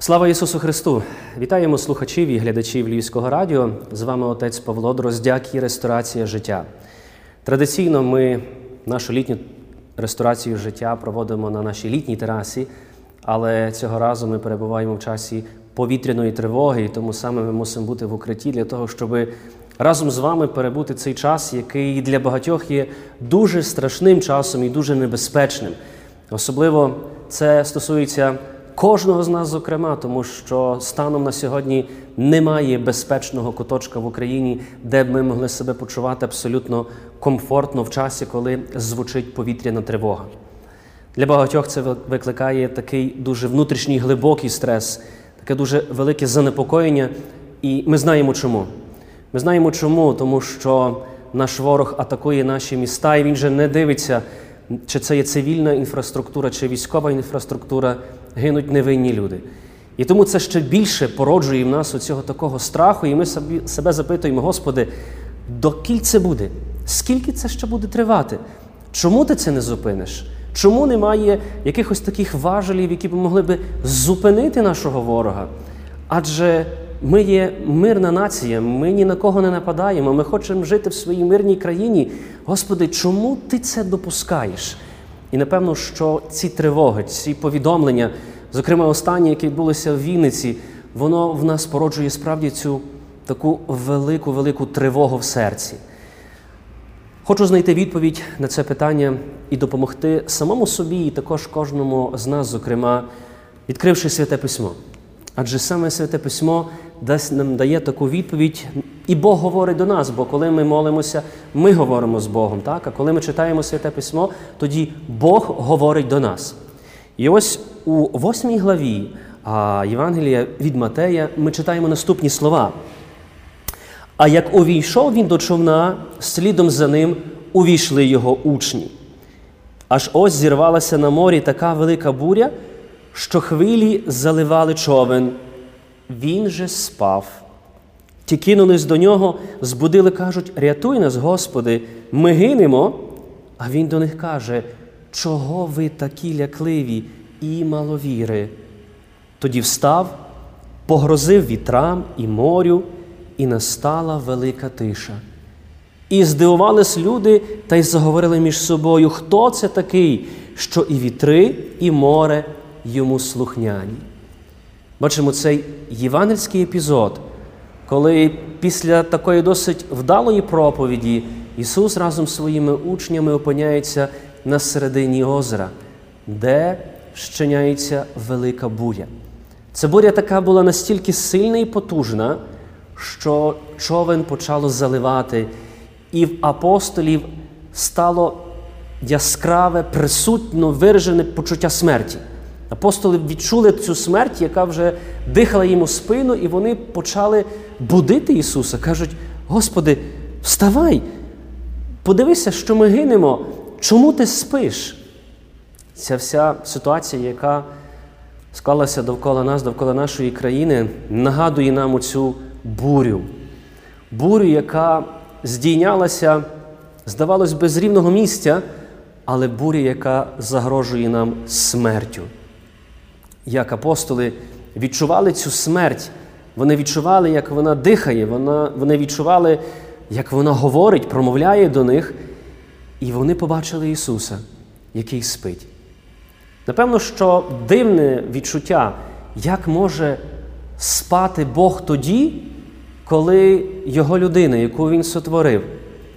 Слава Ісусу Христу! Вітаємо слухачів і глядачів Львівського радіо. З вами отець Павло Дроздяк і Ресторація життя. Традиційно ми нашу літню ресторацію життя проводимо на нашій літній терасі, але цього разу ми перебуваємо в часі повітряної тривоги, і тому саме ми мусимо бути в укритті для того, щоб разом з вами перебути цей час, який для багатьох є дуже страшним часом і дуже небезпечним. Особливо це стосується кожного з нас, зокрема, тому що станом на сьогодні немає безпечного куточка в Україні, де б ми могли себе почувати абсолютно комфортно в часі, коли звучить повітряна тривога. Для багатьох це викликає такий дуже внутрішній глибокий стрес, таке дуже велике занепокоєння, і ми знаємо чому. Ми знаємо чому, тому що наш ворог атакує наші міста, і він же не дивиться, чи це є цивільна інфраструктура, чи військова інфраструктура, гинуть невинні люди. І тому це ще більше породжує в нас оцього такого страху, і ми собі, себе запитуємо, Господи, докіль це буде? Скільки це ще буде тривати? Чому ти це не зупиниш? Чому немає якихось таких важелів, які б могли би зупинити нашого ворога? Адже ми є мирна нація, ми ні на кого не нападаємо, ми хочемо жити в своїй мирній країні. Господи, чому ти це допускаєш? І напевно, що ці тривоги, ці повідомлення, зокрема останні, які відбулися в Вінниці, воно в нас породжує справді цю таку велику, велику тривогу в серці. Хочу знайти відповідь на це питання і допомогти самому собі, і також кожному з нас, зокрема, відкривши святе письмо. Адже саме святе письмо дасть нам дає таку відповідь, і Бог говорить до нас, бо коли ми молимося, ми говоримо з Богом. Так? А коли ми читаємо святе письмо, тоді Бог говорить до нас. І ось у восьмій главі а, Євангелія від Матея ми читаємо наступні слова. А як увійшов він до човна, слідом за ним увійшли його учні. Аж ось зірвалася на морі така велика буря, що хвилі заливали човен. Він же спав. Ті кинулись до нього, збудили, кажуть, рятуй нас, Господи, ми гинемо. А він до них каже, чого ви такі лякливі і маловіри? Тоді встав, погрозив вітрам і морю, і настала велика тиша. І здивувались люди та й заговорили між собою, хто це такий, що і вітри, і море йому слухняні. Бачимо цей євангельський епізод, коли після такої досить вдалої проповіді Ісус разом з своїми учнями опиняється на середині озера, де щиняється велика буря. Ця буря така була настільки сильна і потужна, що човен почало заливати, і в апостолів стало яскраве, присутньо виражене почуття смерті. Апостоли відчули цю смерть, яка вже дихала їм у спину, і вони почали будити Ісуса. Кажуть: Господи, вставай, подивися, що ми гинемо. Чому ти спиш? Ця вся ситуація, яка склалася довкола нас, довкола нашої країни, нагадує нам оцю бурю. Бурю, яка здійнялася, здавалось, без рівного місця, але буря, яка загрожує нам смертю як апостоли відчували цю смерть, вони відчували, як вона дихає, вона, вони відчували, як вона говорить, промовляє до них, і вони побачили Ісуса, який спить. Напевно, що дивне відчуття, як може спати Бог тоді, коли Його людина, яку Він сотворив,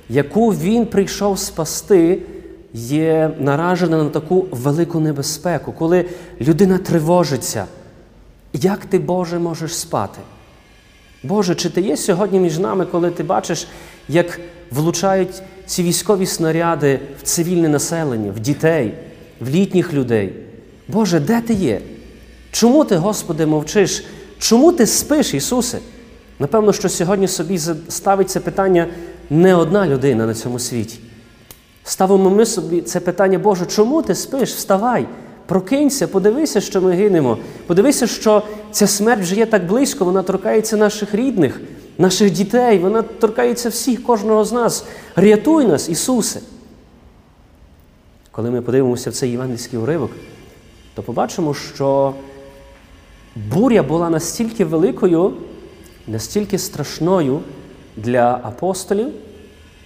яку Він прийшов спасти є наражена на таку велику небезпеку, коли людина тривожиться. Як ти, Боже, можеш спати? Боже, чи ти є сьогодні між нами, коли ти бачиш, як влучають ці військові снаряди в цивільне населення, в дітей, в літніх людей? Боже, де ти є? Чому ти, Господи, мовчиш? Чому ти спиш, Ісусе? Напевно, що сьогодні собі ставить це питання не одна людина на цьому світі. Ставимо ми собі це питання, Боже, чому ти спиш? Вставай, прокинься, подивися, що ми гинемо. Подивися, що ця смерть вже є так близько, вона торкається наших рідних, наших дітей, вона торкається всіх, кожного з нас. Рятуй нас, Ісусе. Коли ми подивимося в цей євангельський уривок, то побачимо, що буря була настільки великою, настільки страшною для апостолів,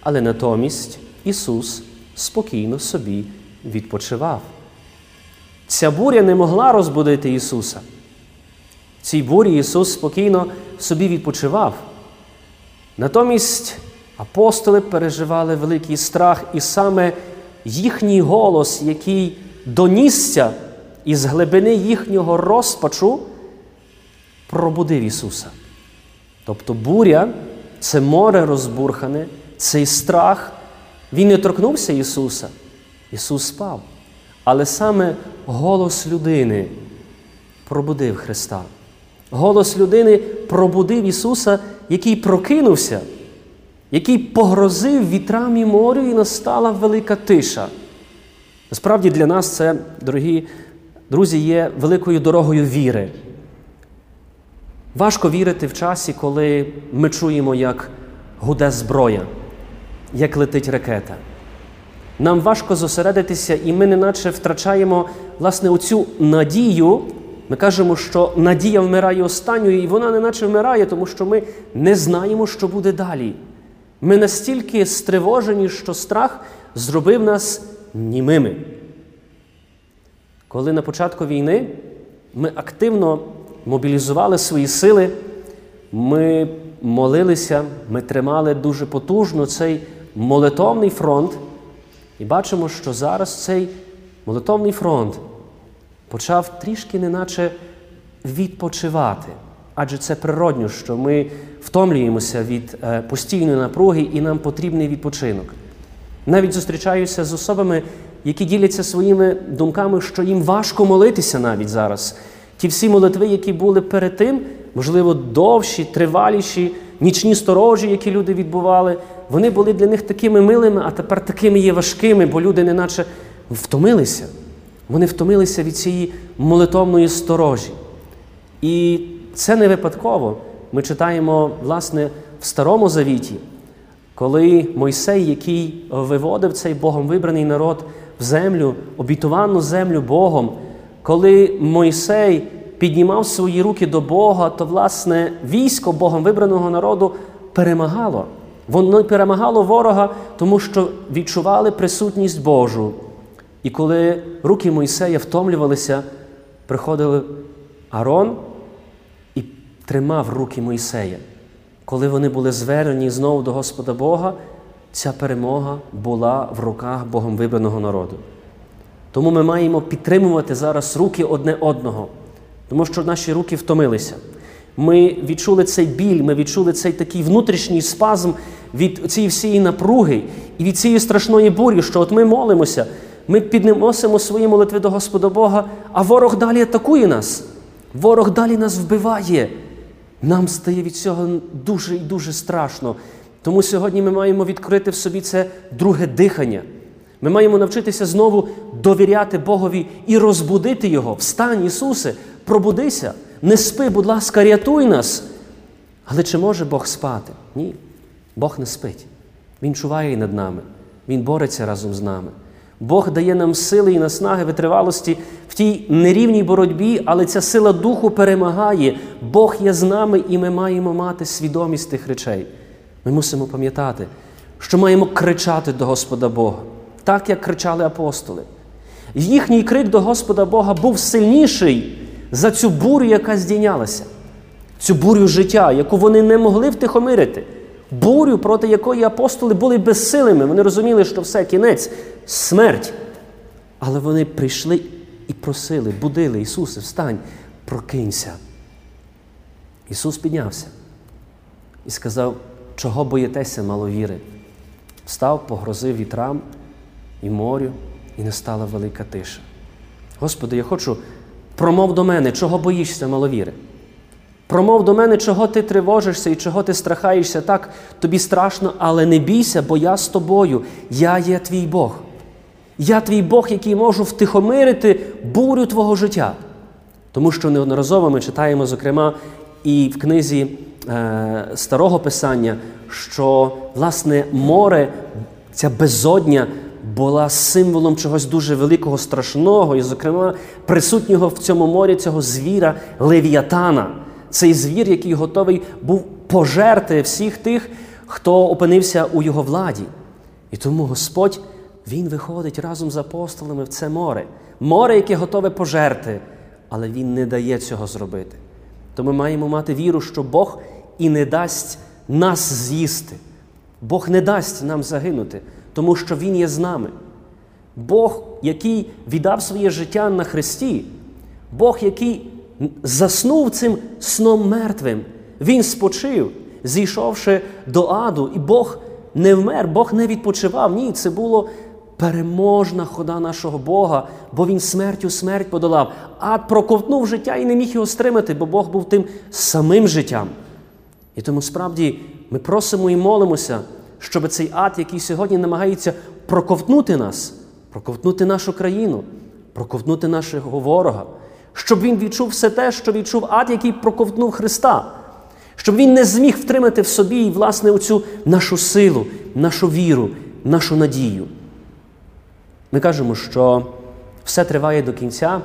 але натомість Ісус спокійно собі відпочивав. Ця буря не могла розбудити Ісуса. В цій бурі Ісус спокійно собі відпочивав. Натомість апостоли переживали великий страх, і саме їхній голос, який донісся із глибини їхнього розпачу, пробудив Ісуса. Тобто буря це море розбурхане, цей страх, він не торкнувся Ісуса. Ісус спав. Але саме голос людини пробудив Христа. Голос людини пробудив Ісуса, який прокинувся, який погрозив вітрам і морю, і настала велика тиша. Насправді для нас це, дорогі друзі, є великою дорогою віри. Важко вірити в часі, коли ми чуємо, як гуде зброя, як летить ракета. Нам важко зосередитися, і ми неначе втрачаємо власне оцю надію. Ми кажемо, що надія вмирає останньою, і вона неначе вмирає, тому що ми не знаємо, що буде далі. Ми настільки стривожені, що страх зробив нас німими. Коли на початку війни ми активно мобілізували свої сили, ми молилися, ми тримали дуже потужно цей молитовний фронт. І бачимо, що зараз цей молитовний фронт почав трішки неначе відпочивати. Адже це природньо, що ми втомлюємося від е, постійної напруги і нам потрібний відпочинок. Навіть зустрічаюся з особами, які діляться своїми думками, що їм важко молитися навіть зараз. Ті всі молитви, які були перед тим, можливо, довші, триваліші, нічні сторожі, які люди відбували, вони були для них такими милими, а тепер такими є важкими, бо люди неначе втомилися. Вони втомилися від цієї молитовної сторожі. І це не випадково. Ми читаємо, власне, в Старому Завіті, коли Мойсей, який виводив цей Богом вибраний народ в землю, обітовану землю Богом, коли Мойсей піднімав свої руки до Бога, то, власне, військо Богом вибраного народу перемагало. Воно перемагало ворога, тому що відчували присутність Божу. І коли руки Мойсея втомлювалися, приходив Арон і тримав руки Мойсея. Коли вони були звернені знову до Господа Бога, ця перемога була в руках Богом вибраного народу. Тому ми маємо підтримувати зараз руки одне одного, тому що наші руки втомилися. Ми відчули цей біль, ми відчули цей такий внутрішній спазм від цієї всієї напруги і від цієї страшної бурі, що от ми молимося, ми підносимо свої молитви до Господа Бога, а ворог далі атакує нас. Ворог далі нас вбиває. Нам стає від цього дуже і дуже страшно. Тому сьогодні ми маємо відкрити в собі це друге дихання. Ми маємо навчитися знову довіряти Богові і розбудити Його. Встань, Ісусе, пробудися, не спи, будь ласка, рятуй нас. Але чи може Бог спати? Ні. Бог не спить. Він чуває над нами, Він бореться разом з нами. Бог дає нам сили і наснаги витривалості в тій нерівній боротьбі, але ця сила духу перемагає. Бог є з нами, і ми маємо мати свідомість тих речей. Ми мусимо пам'ятати, що маємо кричати до Господа Бога, так як кричали апостоли. Їхній крик до Господа Бога був сильніший за цю бурю, яка здійнялася, цю бурю життя, яку вони не могли втихомирити. Бурю, проти якої апостоли були безсилими. Вони розуміли, що все кінець, смерть. Але вони прийшли і просили, будили Ісусе, встань, прокинься. Ісус піднявся і сказав, чого боїтеся, маловіри? Встав, погрозив вітрам і морю, і настала велика тиша. Господи, я хочу, промов до мене, чого боїшся, маловіри? Промов до мене, чого ти тривожишся і чого ти страхаєшся так, тобі страшно, але не бійся, бо я з тобою. Я є твій Бог. Я твій Бог, який можу втихомирити бурю твого життя. Тому що неодноразово ми читаємо, зокрема, і в книзі е, Старого Писання, що, власне, море, ця безодня була символом чогось дуже великого, страшного, і, зокрема, присутнього в цьому морі цього звіра Левіатана. Цей звір, який готовий був пожерти всіх тих, хто опинився у його владі. І тому Господь Він виходить разом з апостолами в це море, море, яке готове пожерти, але Він не дає цього зробити. То ми маємо мати віру, що Бог і не дасть нас з'їсти. Бог не дасть нам загинути, тому що Він є з нами. Бог, який віддав своє життя на Христі, Бог, який заснув цим сном мертвим, Він спочив, зійшовши до аду, і Бог не вмер, Бог не відпочивав. Ні, це було переможна хода нашого Бога, бо Він смертю смерть подолав. Ад проковтнув життя і не міг його стримати, бо Бог був тим самим життям. І тому справді ми просимо і молимося, щоб цей ад, який сьогодні намагається проковтнути нас, проковтнути нашу країну, проковтнути нашого ворога, щоб він відчув все те, що відчув ад, який проковтнув Христа, щоб він не зміг втримати в собі власне оцю нашу силу, нашу віру, нашу надію. Ми кажемо, що все триває до кінця,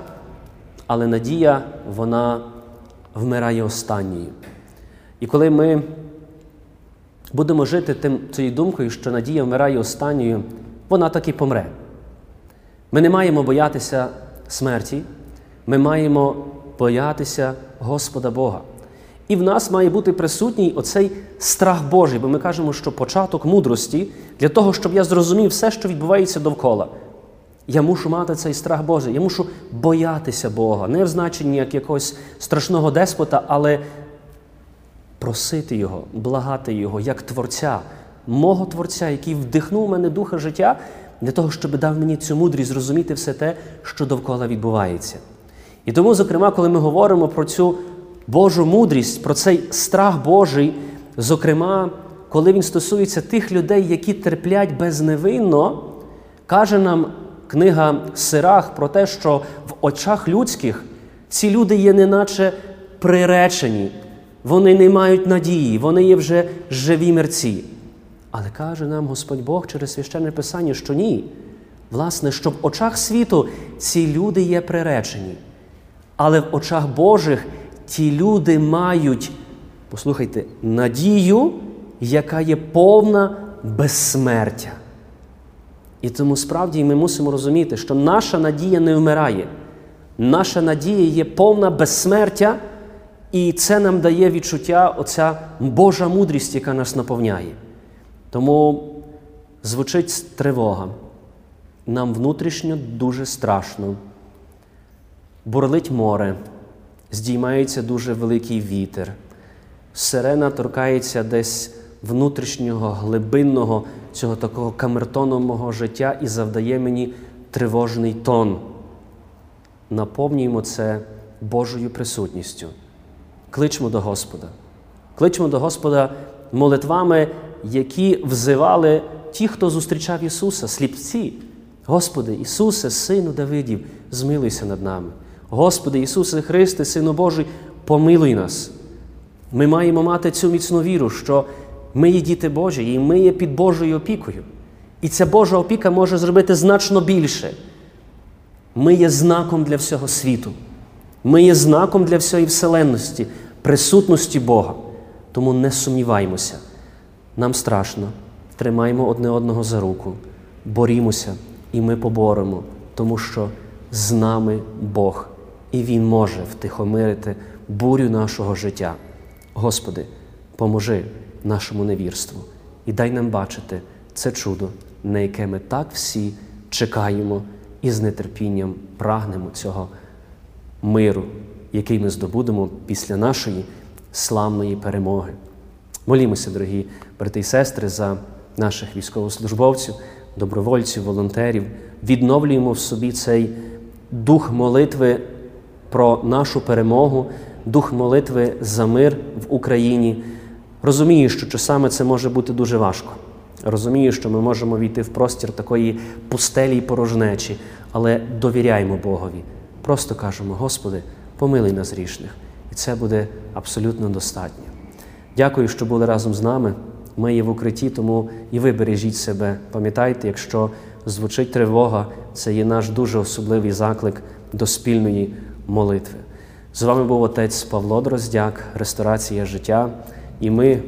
але надія, вона вмирає останньою. І коли ми будемо жити тим, цією думкою, що надія вмирає останньою, вона так і помре. Ми не маємо боятися смерті, ми маємо боятися Господа Бога. І в нас має бути присутній оцей страх Божий, бо ми кажемо, що початок мудрості для того, щоб я зрозумів все, що відбувається довкола. Я мушу мати цей страх Божий, я мушу боятися Бога, не в значенні як якогось страшного деспота, але просити Його, благати Його як Творця, мого Творця, який вдихнув мене духа життя, для того, щоб дав мені цю мудрість зрозуміти все те, що довкола відбувається. І тому, зокрема, коли ми говоримо про цю Божу мудрість, про цей страх Божий, зокрема, коли він стосується тих людей, які терплять безневинно, каже нам книга Сирах про те, що в очах людських ці люди є неначе приречені, вони не мають надії, вони є вже живі мерці. Але каже нам Господь Бог через священне Писання, що ні. Власне, що в очах світу ці люди є приречені. Але в очах Божих ті люди мають, послухайте, надію, яка є повна безсмертя. І тому справді ми мусимо розуміти, що наша надія не вмирає. Наша надія є повна безсмертя, і це нам дає відчуття оця Божа мудрість, яка нас наповняє. Тому звучить тривога. Нам внутрішньо дуже страшно. Бурлить море, здіймається дуже великий вітер. Сирена торкається десь внутрішнього, глибинного, цього такого камертону мого життя і завдає мені тривожний тон. Наповнюємо це Божою присутністю. Кличмо до Господа. Кличмо до Господа молитвами, які взивали ті, хто зустрічав Ісуса, сліпці. Господи, Ісусе, Сину Давидів, змилуйся над нами. Господи, Ісусе Христе, Сину Божий, помилуй нас. Ми маємо мати цю міцну віру, що ми є діти Божі, і ми є під Божою опікою. І ця Божа опіка може зробити значно більше. Ми є знаком для всього світу. Ми є знаком для всієї вселенності, присутності Бога. Тому не сумніваймося. Нам страшно. Тримаємо одне одного за руку, борімося, і ми поборемо, тому що з нами Бог, і Він може втихомирити бурю нашого життя. Господи, поможи нашому невірству і дай нам бачити це чудо, на яке ми так всі чекаємо і з нетерпінням прагнемо цього миру, який ми здобудемо після нашої славної перемоги. Молімося, дорогі брати і сестри, за наших військовослужбовців, добровольців, волонтерів, відновлюємо в собі цей дух молитви про нашу перемогу, дух молитви за мир в Україні. Розумію, що часами це може бути дуже важко. Розумію, що ми можемо війти в простір такої пустелі й порожнечі, але довіряємо Богові. Просто кажемо, Господи, помилуй нас грішних. І це буде абсолютно достатньо. Дякую, що були разом з нами. Ми є в укритті, тому і ви бережіть себе. Пам'ятайте, якщо звучить тривога, це є наш дуже особливий заклик до спільної молитви. З вами був отець Павло Дроздяк, Ресторація життя, і ми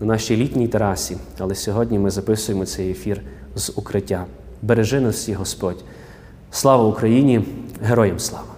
на нашій літній терасі, але сьогодні ми записуємо цей ефір з укриття. Бережи нас всі Господь. Слава Україні! Героям слава!